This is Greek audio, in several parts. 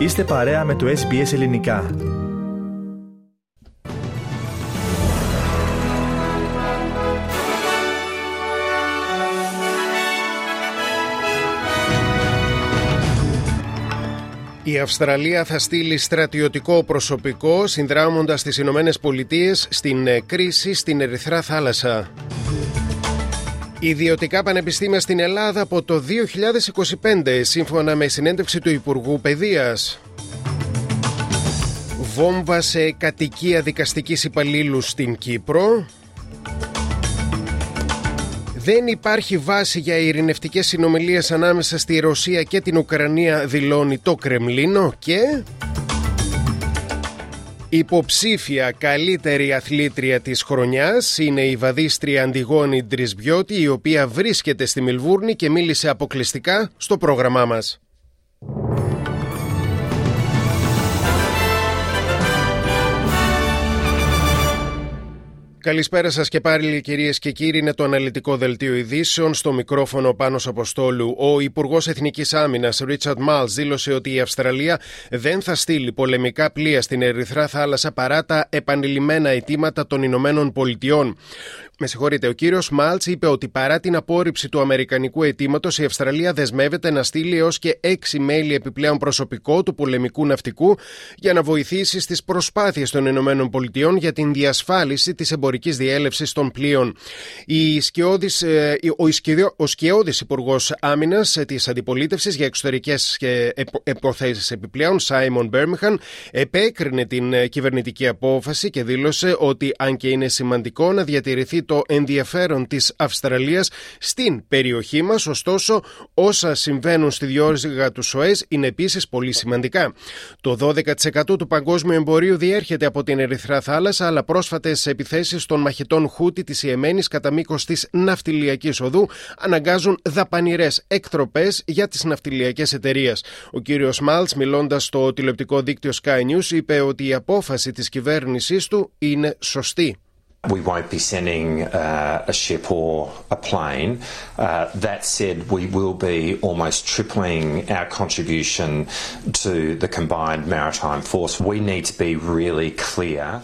Είστε παρέα με το SBS Ελληνικά. Η Αυστραλία θα στείλει στρατιωτικό προσωπικό συνδράμοντας τις Ηνωμένες Πολιτείες στην κρίση στην Ερυθρά Θάλασσα. Ιδιωτικά πανεπιστήμια στην Ελλάδα από το 2025 σύμφωνα με συνέντευξη του Υπουργού Παιδείας. Βόμβα σε κατοικία δικαστικής υπαλλήλου στην Κύπρο. Δεν υπάρχει βάση για ειρηνευτικές συνομιλίες ανάμεσα στη Ρωσία και την Ουκρανία δηλώνει το Κρεμλίνο και... Υποψήφια καλύτερη αθλήτρια της χρονιάς είναι η βαδίστρια Αντιγόνη Ντρισμπιώτη η οποία βρίσκεται στη Μιλβούρνη και μίλησε αποκλειστικά στο πρόγραμμά μας. Καλησπέρα σας και πάλι, κυρίες και κύριοι. Είναι το αναλυτικό δελτίο ειδήσεων. Στο μικρόφωνο πάνω Αποστόλου. Ο Υπουργός Εθνικής Άμυνας, Ρίτσαρντ Μάλς, δήλωσε ότι η Αυστραλία δεν θα στείλει πολεμικά πλοία στην Ερυθρά Θάλασσα παρά τα επανειλημμένα αιτήματα των Ηνωμένων Πολιτειών. Με συγχωρείτε, ο κύριος Μάλτ είπε ότι παρά την απόρριψη του Αμερικανικού αιτήματος, η Αυστραλία δεσμεύεται να στείλει έως και έξι μέλη επιπλέον προσωπικό του πολεμικού ναυτικού για να βοηθήσει στις προσπάθειες των ΗΠΑ για την διασφάλιση της εμπορική διέλευσης των πλοίων. Η σκιώδης, ε, ο, ο σκιώδης Υπουργός Άμυνας της Αντιπολίτευσης για Εξωτερικές Υποθέσεις επιπλέον, Σάιμον Μπέρμιχαν, επέκρινε την ε, κυβερνητική απόφαση και δήλωσε ότι αν και είναι σημαντικό να διατηρηθεί το ενδιαφέρον της Αυστραλίας στην περιοχή μας, ωστόσο όσα συμβαίνουν στη διόρυγα του ΣΟΕΣ είναι επίσης πολύ σημαντικά. Το 12% του παγκόσμιου εμπορίου διέρχεται από την Ερυθρά θάλασσα, αλλά πρόσφατες επιθέσεις των μαχητών Χούτι της Ιεμένης κατά μήκος της ναυτιλιακής οδού αναγκάζουν δαπανηρές εκτροπές για τις ναυτιλιακές εταιρείες. Ο κύριος Μάλτς μιλώντας στο τηλεοπτικό δίκτυο Sky News είπε ότι η απόφαση της κυβέρνησής του είναι σωστή. We won't be sending uh, a ship or a plane. Uh, that said, we will be almost tripling our contribution to the combined maritime force. We need to be really clear.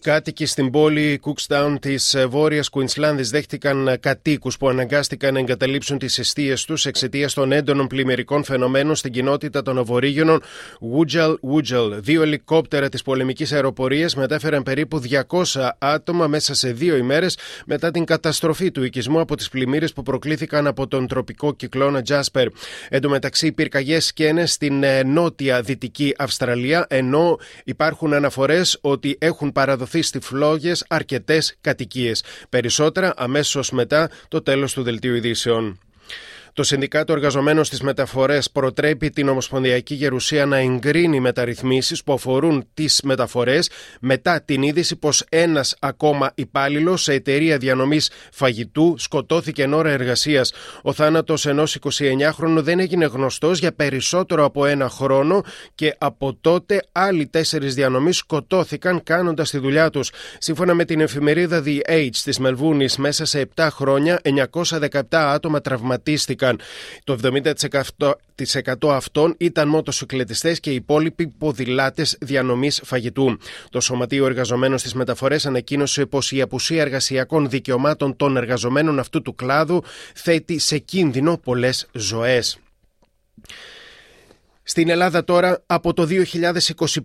Κάτοικοι στην πόλη Cookstown της ε, Βόρειας Κουινσλάνδη δέχτηκαν ε, κατοίκους που αναγκάστηκαν να εγκαταλείψουν τις αιστείες τους εξαιτίας των έντονων πλημμυρικών φαινομένων στην κοινότητα των Αβορήγενων Woodjal Woodjal. Δύο ελικόπτερα της πολεμικής αεροπορίας μετέφεραν περίπου 200 άτομα μέσα σε δύο ημέρες μετά την καταστροφή του οικισμού από τις πλημμύρες που προκλήθηκαν από τον τροπικό κυκλώνα Jasper. Εν τω μεταξύ, πυρκαγιές σκένε στην ε, νότια δυτική Αυστραλία, ενώ υπάρχουν αναφορές ότι έχουν παραδοθεί στη φλόγες αρκετές κατοικίες. Περισσότερα αμέσως μετά το τέλος του δελτίου ειδήσεων. Το Συνδικάτο Εργαζομένων στις Μεταφορές προτρέπει την Ομοσπονδιακή Γερουσία να εγκρίνει μεταρρυθμίσεις που αφορούν τις μεταφορές μετά την είδηση πως ένας ακόμα υπάλληλος σε εταιρεία διανομής φαγητού σκοτώθηκε εν ώρα εργασίας. Ο θάνατος ενός 29χρονου δεν έγινε γνωστός για περισσότερο από ένα χρόνο και από τότε άλλοι τέσσερις διανομής σκοτώθηκαν κάνοντας τη δουλειά τους. Σύμφωνα με την εφημερίδα The Age της Μελβούνης, μέσα σε 7 χρόνια 917 άτομα τραυματίστηκαν το 70% αυτών ήταν μοτοσυκλετιστές και οι υπόλοιποι ποδηλάτες διανομής φαγητού. Το Σωματείο Εργαζομένων στις Μεταφορές ανακοίνωσε πως η απουσία εργασιακών δικαιωμάτων των εργαζομένων αυτού του κλάδου θέτει σε κίνδυνο πολλές ζωές. Στην Ελλάδα τώρα από το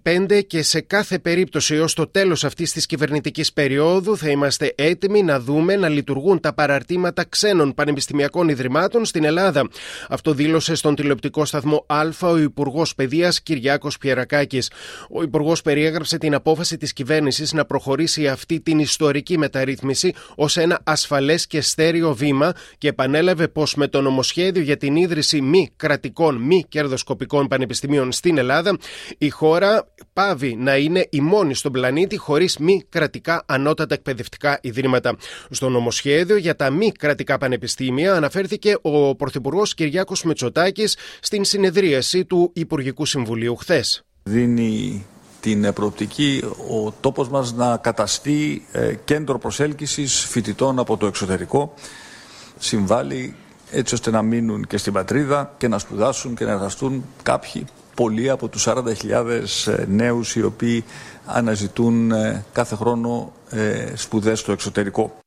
2025 και σε κάθε περίπτωση έως το τέλος αυτής της κυβερνητικής περίοδου θα είμαστε έτοιμοι να δούμε να λειτουργούν τα παραρτήματα ξένων πανεπιστημιακών ιδρυμάτων στην Ελλάδα. Αυτό δήλωσε στον τηλεοπτικό σταθμό Α ο Υπουργός Παιδείας Κυριάκος Πιερακάκης. Ο Υπουργός περιέγραψε την απόφαση της κυβέρνησης να προχωρήσει αυτή την ιστορική μεταρρύθμιση ως ένα ασφαλές και στέρεο βήμα και επανέλαβε πως με το νομοσχέδιο για την ίδρυση μη κρατικών, μη κερδοσκοπικών πανεπιστημίων στην Ελλάδα, η χώρα πάβει να είναι η μόνη στον πλανήτη χωρίς μη κρατικά ανώτατα εκπαιδευτικά ιδρύματα. Στο νομοσχέδιο για τα μη κρατικά πανεπιστήμια αναφέρθηκε ο Πρωθυπουργός Κυριάκος Μετσοτάκη στην συνεδρίαση του Υπουργικού Συμβουλίου χθες. Δίνει την προοπτική ο τόπος μας να καταστεί ε, κέντρο προσέλκυσης φοιτητών από το εξωτερικό συμβάλλει έτσι ώστε να μείνουν και στην πατρίδα και να σπουδάσουν και να εργαστούν κάποιοι πολλοί από τους 40.000 νέους οι οποίοι αναζητούν κάθε χρόνο σπουδές στο εξωτερικό.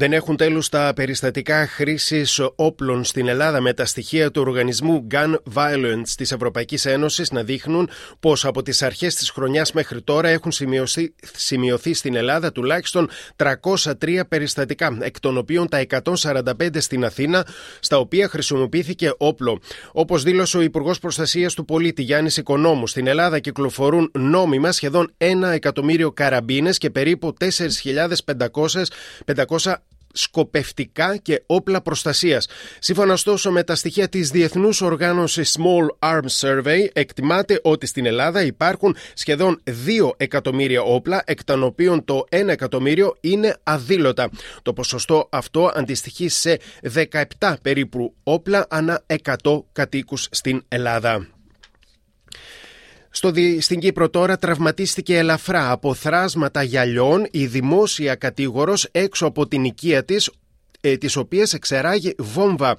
Δεν έχουν τέλους τα περιστατικά χρήσης όπλων στην Ελλάδα με τα στοιχεία του οργανισμού Gun Violence της Ευρωπαϊκής Ένωσης να δείχνουν πως από τις αρχές της χρονιάς μέχρι τώρα έχουν σημειωθεί, σημειωθεί στην Ελλάδα τουλάχιστον 303 περιστατικά, εκ των οποίων τα 145 στην Αθήνα, στα οποία χρησιμοποιήθηκε όπλο. Όπως δήλωσε ο Υπουργός Προστασίας του Πολίτη Γιάννης Οικονόμου, στην Ελλάδα κυκλοφορούν νόμιμα σχεδόν 1 εκατομμύριο καραμπίνες και περίπου 4.500 σκοπευτικά και όπλα προστασίας. Σύμφωνα ωστόσο με τα στοιχεία της Διεθνούς Οργάνωσης Small Arms Survey, εκτιμάται ότι στην Ελλάδα υπάρχουν σχεδόν 2 εκατομμύρια όπλα, εκ των οποίων το 1 εκατομμύριο είναι αδήλωτα. Το ποσοστό αυτό αντιστοιχεί σε 17 περίπου όπλα ανά 100 κατοίκους στην Ελλάδα. Στο, στην Κύπρο τώρα τραυματίστηκε ελαφρά από θράσματα γυαλιών η δημόσια κατήγορος έξω από την οικία της ε, τις οποίες εξεράγει βόμβα.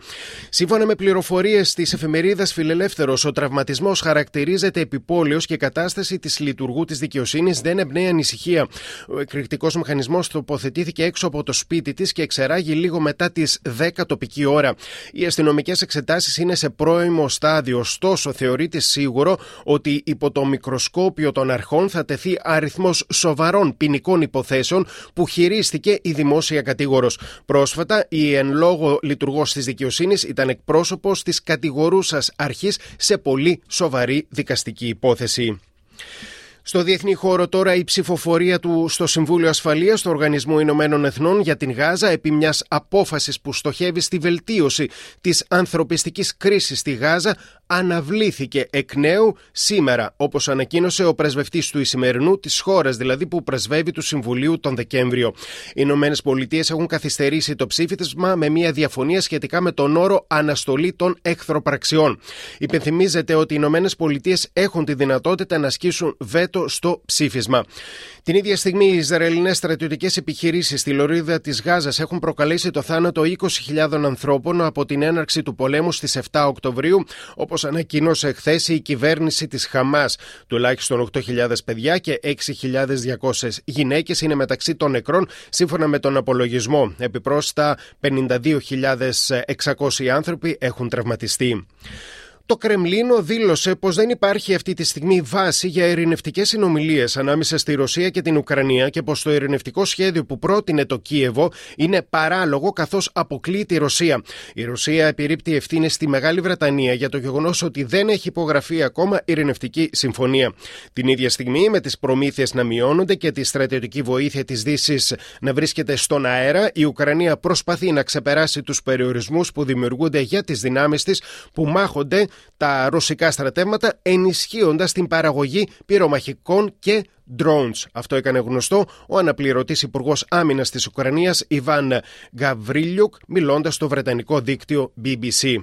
Σύμφωνα με πληροφορίες της εφημερίδας Φιλελεύθερος, ο τραυματισμός χαρακτηρίζεται επιπόλαιος και η κατάσταση της λειτουργού της δικαιοσύνης δεν εμπνέει ανησυχία. Ο εκρηκτικός μηχανισμός τοποθετήθηκε έξω από το σπίτι της και εξεράγει λίγο μετά τις 10 τοπική ώρα. Οι αστυνομικές εξετάσεις είναι σε πρώιμο στάδιο, ωστόσο θεωρείται σίγουρο ότι υπό το μικροσκόπιο των αρχών θα τεθεί αριθμός σοβαρών ποινικών υποθέσεων που χειρίστηκε η δημόσια κατήγορος. Πρόσφατα η εν λόγω λειτουργός της δικαιοσύνης ήταν εκπρόσωπος της κατηγορούσας αρχής σε πολύ σοβαρή δικαστική υπόθεση. Στο διεθνή χώρο τώρα η ψηφοφορία του στο Συμβούλιο Ασφαλείας του Οργανισμού Ηνωμένων Εθνών για την Γάζα επί μιας απόφασης που στοχεύει στη βελτίωση της ανθρωπιστικής κρίσης στη Γάζα αναβλήθηκε εκ νέου σήμερα, όπως ανακοίνωσε ο πρεσβευτής του Ισημερινού της χώρας, δηλαδή που πρεσβεύει του Συμβουλίου τον Δεκέμβριο. Οι Ηνωμένες Πολιτείες έχουν καθυστερήσει το ψήφισμα με μια διαφωνία σχετικά με τον όρο αναστολή των εχθροπραξιών. Υπενθυμίζεται ότι οι Ηνωμένες Πολιτείες έχουν τη δυνατότητα να ασκήσουν βέτο στο ψήφισμα. Την ίδια στιγμή, οι Ισραηλινές στρατιωτικές επιχειρήσεις στη λωρίδα της Γάζας έχουν προκαλέσει το θάνατο 20.000 ανθρώπων από την έναρξη του πολέμου στις 7 Οκτωβρίου, όπως ανακοίνωσε χθες η κυβέρνηση της Χαμάς. Τουλάχιστον 8.000 παιδιά και 6.200 γυναίκες είναι μεταξύ των νεκρών, σύμφωνα με τον απολογισμό. Επιπρόσθετα, 52.600 άνθρωποι έχουν τραυματιστεί. Το Κρεμλίνο δήλωσε πως δεν υπάρχει αυτή τη στιγμή βάση για ειρηνευτικές συνομιλίες ανάμεσα στη Ρωσία και την Ουκρανία και πως το ειρηνευτικό σχέδιο που πρότεινε το Κίεβο είναι παράλογο καθώς αποκλεί τη Ρωσία. Η Ρωσία επιρρύπτει ευθύνες στη Μεγάλη Βρετανία για το γεγονός ότι δεν έχει υπογραφεί ακόμα ειρηνευτική συμφωνία. Την ίδια στιγμή, με τις προμήθειες να μειώνονται και τη στρατιωτική βοήθεια της Δύσης να βρίσκεται στον αέρα, η Ουκρανία προσπαθεί να ξεπεράσει τους περιορισμούς που δημιουργούνται για τις δυνάμεις της που μάχονται τα ρωσικά στρατεύματα ενισχύοντας την παραγωγή πυρομαχικών και drones. Αυτό έκανε γνωστό ο αναπληρωτής Υπουργός Άμυνας της Ουκρανίας Ιβάν Γκαβρίλιουκ μιλώντας στο βρετανικό δίκτυο BBC.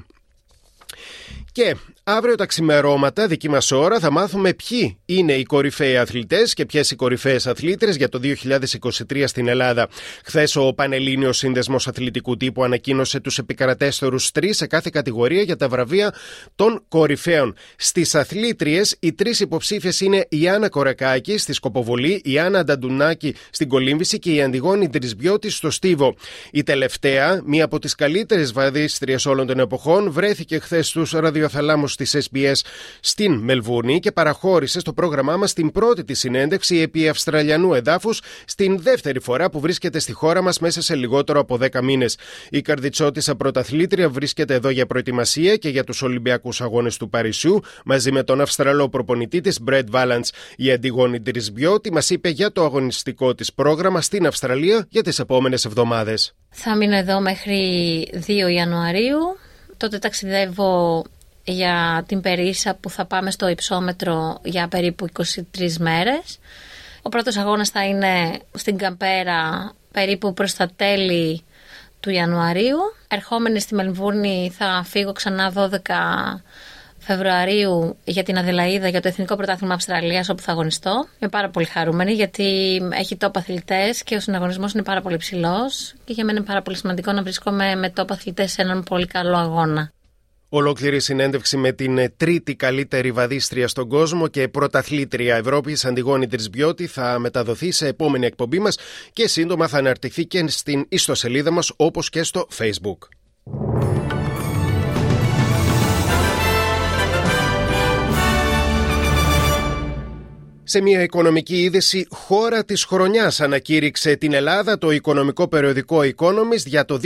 Και Αύριο τα ξημερώματα, δική μας ώρα, θα μάθουμε ποιοι είναι οι κορυφαίοι αθλητές και ποιες οι κορυφαίες αθλήτρε για το 2023 στην Ελλάδα. Χθες ο Πανελλήνιος Σύνδεσμος Αθλητικού Τύπου ανακοίνωσε τους επικρατέστερους τρεις σε κάθε κατηγορία για τα βραβεία των κορυφαίων. Στις αθλήτριες, οι τρεις υποψήφιες είναι η Άννα Κορεκάκη στη Σκοποβολή, η Άννα Ανταντουνάκη στην Κολύμβηση και η Αντιγόνη Τρισμπιώτη στο Στίβο. Η τελευταία, μία από τις καλύτερες βαδίστριες όλων των εποχών, βρέθηκε χθες στους ραδιοθαλάμους της SBS στην Μελβούρνη και παραχώρησε στο πρόγραμμά μας την πρώτη της συνέντευξη επί Αυστραλιανού εδάφους, στην δεύτερη φορά που βρίσκεται στη χώρα μας μέσα σε λιγότερο από 10 μήνες. Η καρδιτσότησα πρωταθλήτρια βρίσκεται εδώ για προετοιμασία και για τους Ολυμπιακούς Αγώνες του Παρισιού, μαζί με τον Αυστραλό προπονητή της Μπρετ Βάλαντ. Η Αντιγόνη Τρισμπιώτη μας είπε για το αγωνιστικό της πρόγραμμα στην Αυστραλία για τις επόμενες εβδομάδες. Θα μείνω εδώ μέχρι 2 Ιανουαρίου. Τότε ταξιδεύω για την περίσα που θα πάμε στο υψόμετρο για περίπου 23 μέρες. Ο πρώτος αγώνας θα είναι στην Καμπέρα περίπου προς τα τέλη του Ιανουαρίου. Ερχόμενη στη Μελβούρνη θα φύγω ξανά 12 Φεβρουαρίου για την Αδελαίδα για το Εθνικό Πρωτάθλημα Αυστραλίας, όπου θα αγωνιστώ. Είμαι πάρα πολύ χαρούμενη γιατί έχει τόπο αθλητές και ο συναγωνισμός είναι πάρα πολύ ψηλός. Και για μένα είναι πάρα πολύ σημαντικό να βρίσκομαι με τόπο αθλητές σε έναν πολύ καλό αγώνα. Ολόκληρη συνέντευξη με την τρίτη καλύτερη βαδίστρια στον κόσμο και πρωταθλήτρια Ευρώπης, Αντιγόνη Τρισμπιώτη, θα μεταδοθεί σε επόμενη εκπομπή μας και σύντομα θα αναρτηθεί και στην ιστοσελίδα μας όπως και στο Facebook. Σε μια οικονομική είδηση, χώρα της χρονιάς ανακήρυξε την Ελλάδα το οικονομικό περιοδικό Economist για το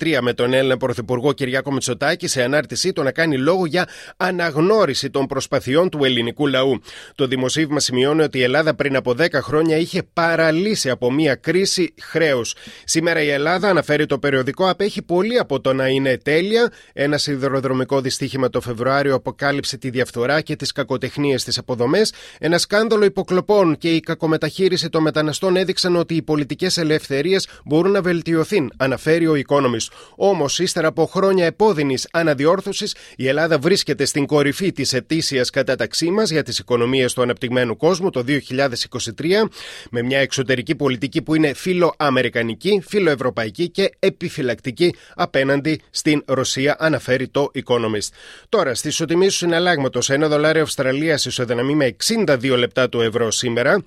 2023 με τον Έλληνα Πρωθυπουργό Κυριάκο Μητσοτάκη σε ανάρτησή του να κάνει λόγο για αναγνώριση των προσπαθειών του ελληνικού λαού. Το δημοσίευμα σημειώνει ότι η Ελλάδα πριν από 10 χρόνια είχε παραλύσει από μια κρίση χρέους. Σήμερα η Ελλάδα, αναφέρει το περιοδικό, απέχει πολύ από το να είναι τέλεια. Ένα σιδηροδρομικό δυστύχημα το Φεβρουάριο αποκάλυψε τη διαφθορά και τις κακοτεχνίες στις αποδομές. Ένας σκάνδαλο υποκλοπών και η κακομεταχείριση των μεταναστών έδειξαν ότι οι πολιτικές ελευθερίες μπορούν να βελτιωθούν, αναφέρει ο Economist. Όμως, ύστερα από χρόνια επώδυνης αναδιόρθωσης, η Ελλάδα βρίσκεται στην κορυφή της ετήσιας κατάταξή μας για τις οικονομίες του αναπτυγμένου κόσμου το 2023, με μια εξωτερική πολιτική που είναι φιλοαμερικανική, φιλοευρωπαϊκή και επιφυλακτική απέναντι στην Ρωσία, αναφέρει το Economist. Τώρα, στη ισοτιμή του συναλλάγματος, ένα δολάριο Αυστραλίας ισοδυναμεί με 62 λεπτά του ευρώ σήμερα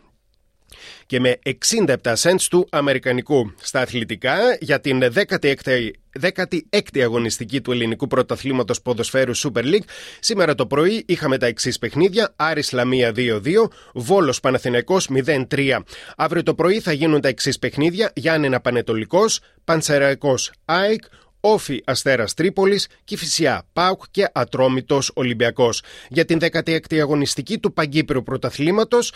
και με 67 cents του Αμερικανικού. Στα αθλητικά, για την 16η 16η αγωνιστική του ελληνικού πρωταθλήματος ποδοσφαίρου Super League. Σήμερα το πρωί είχαμε τα εξής παιχνίδια. Άρης Λαμία 2-2, Βόλος Παναθηναϊκός 0-3. Αύριο το πρωί θα γίνουν τα εξής παιχνίδια. Γιάννενα Πανετολικός, Πανσεραϊκός ΑΕΚ, Όφη Αστέρας Τρίπολης, Κυφυσιά Πάουκ και Ατρόμητος Ολυμπιακός. Για την 16η αγωνιστική του Παγκύπριου Πρωταθλήματος,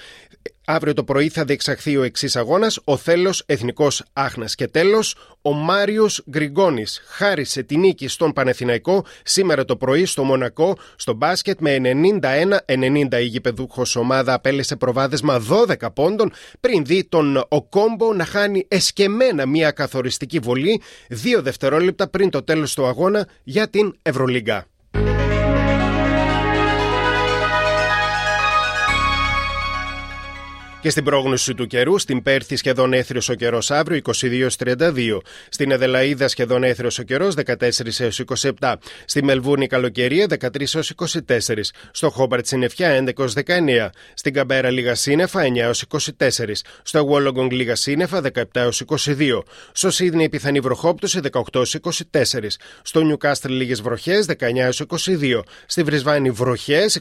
αύριο το πρωί θα διεξαχθεί ο εξής αγώνας: Ο Θέλος Εθνικός Άχνας. Και τέλος, ο Μάριος Γκριγκόνης χάρισε την νίκη στον Πανεθηναϊκό σήμερα το πρωί στο Μονακό στο μπάσκετ με 91-90. Η γηπεδούχος ομάδα απέλεσε προβάδισμα 12 πόντων πριν δει τον Οκόμπο να χάνει εσκεμένα μια καθοριστική βολή δύο δευτερόλεπτα πριν το τέλος του αγώνα για την Ευρωλίγκα. Και στην πρόγνωση του καιρού, στην Πέρθη σχεδόν έθριος ο καιρός αύριο 22-32. Στην Εδελαίδα σχεδόν έθριος ο καιρός 14-27. Στη Μελβούρνη καλοκαιρία 13-24. Στο Χόμπαρτ συννεφιά 11-19. Στην Καμπέρα λίγα σύννεφα 9-24. Στο Βόλογκονγκ λίγα σύννεφα 17-22. Στο Σίδνη πιθανή βροχόπτωση 18-24. Στο Νιουκάστρι λίγες βροχές 19-22. Στη Βρισβάνη βροχές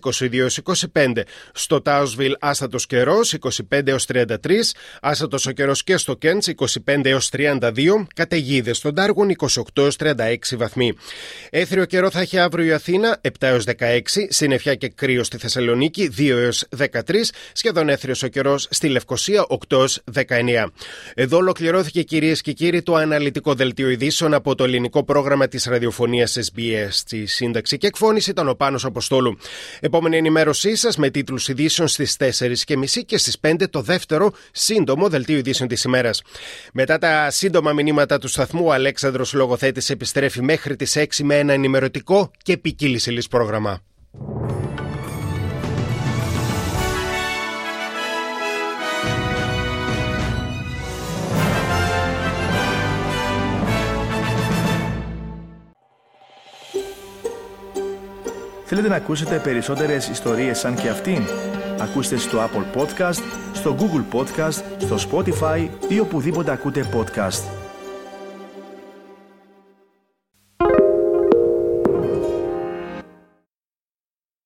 22-25. Στο Τάουσβιλ άστατος καιρός 25 25 έως 33, άσατος ο καιρός και στο Κέντς 25 έως 32, καταιγίδες στον Τάργων 28 έως 36 βαθμοί. Έθριο καιρό θα έχει αύριο η Αθήνα 7 έως 16, συννεφιά και κρύο στη Θεσσαλονίκη 2 έως 13, σχεδόν έθριος ο καιρός στη Λευκοσία 8 έως 19. Εδώ ολοκληρώθηκε κυρίες και κύριοι το αναλυτικό δελτίο ειδήσεων από το ελληνικό πρόγραμμα της ραδιοφωνίας SBS. Στη σύνταξη και εκφώνηση ήταν ο Πάνος Αποστόλου. Επόμενη ενημέρωσή σας με τίτλους ειδήσεων στις 4.30 και στις 5 το δεύτερο σύντομο δελτίο ειδήσεων της ημέρας. Μετά τα σύντομα μηνύματα του σταθμού, ο Αλέξανδρος Λογοθέτης επιστρέφει μέχρι τις 6 με ένα ενημερωτικό και ποικίλη πρόγραμμα. Θέλετε να ακούσετε περισσότερες ιστορίες σαν και αυτήν; Ακούστε στο Apple Podcast, στο Google Podcast, στο Spotify ή οπουδήποτε ακούτε podcast.